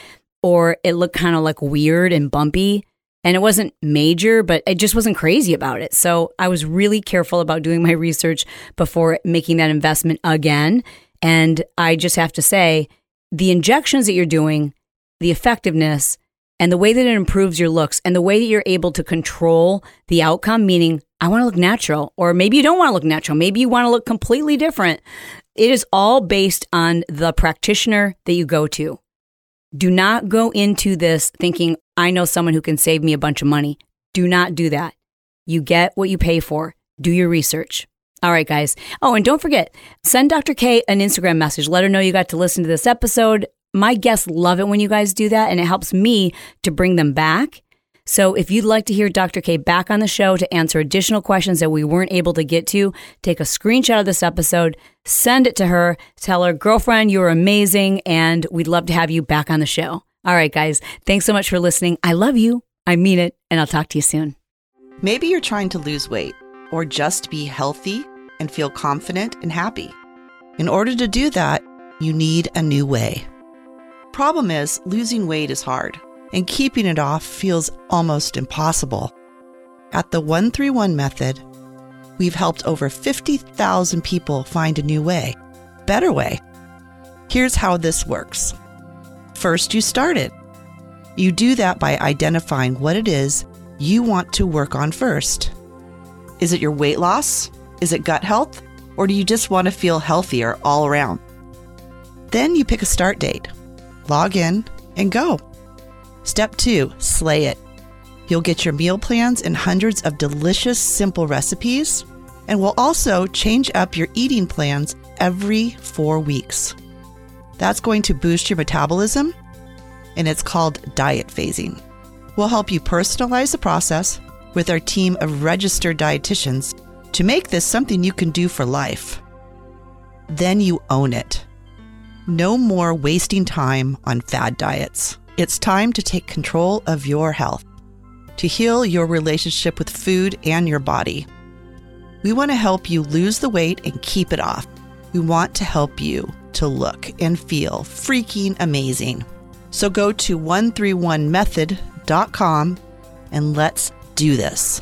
or it looked kind of like weird and bumpy. And it wasn't major, but I just wasn't crazy about it. So I was really careful about doing my research before making that investment again. And I just have to say, the injections that you're doing, the effectiveness, and the way that it improves your looks and the way that you're able to control the outcome, meaning I want to look natural, or maybe you don't want to look natural, maybe you want to look completely different. It is all based on the practitioner that you go to. Do not go into this thinking, I know someone who can save me a bunch of money. Do not do that. You get what you pay for. Do your research. All right, guys. Oh, and don't forget, send Dr. Kay an Instagram message. Let her know you got to listen to this episode. My guests love it when you guys do that, and it helps me to bring them back. So if you'd like to hear Dr. Kay back on the show to answer additional questions that we weren't able to get to, take a screenshot of this episode, send it to her, tell her, girlfriend, you're amazing, and we'd love to have you back on the show. All right, guys. Thanks so much for listening. I love you. I mean it, and I'll talk to you soon. Maybe you're trying to lose weight or just be healthy and feel confident and happy. In order to do that, you need a new way. Problem is, losing weight is hard, and keeping it off feels almost impossible. At the 131 method, we've helped over 50,000 people find a new way, better way. Here's how this works. First, you start it. You do that by identifying what it is you want to work on first. Is it your weight loss? Is it gut health? Or do you just want to feel healthier all around? Then you pick a start date, log in, and go. Step two, slay it. You'll get your meal plans and hundreds of delicious, simple recipes, and we'll also change up your eating plans every four weeks. That's going to boost your metabolism, and it's called diet phasing. We'll help you personalize the process with our team of registered dietitians to make this something you can do for life. Then you own it. No more wasting time on fad diets. It's time to take control of your health, to heal your relationship with food and your body. We want to help you lose the weight and keep it off. We want to help you to look and feel freaking amazing. So go to 131method.com and let's do this.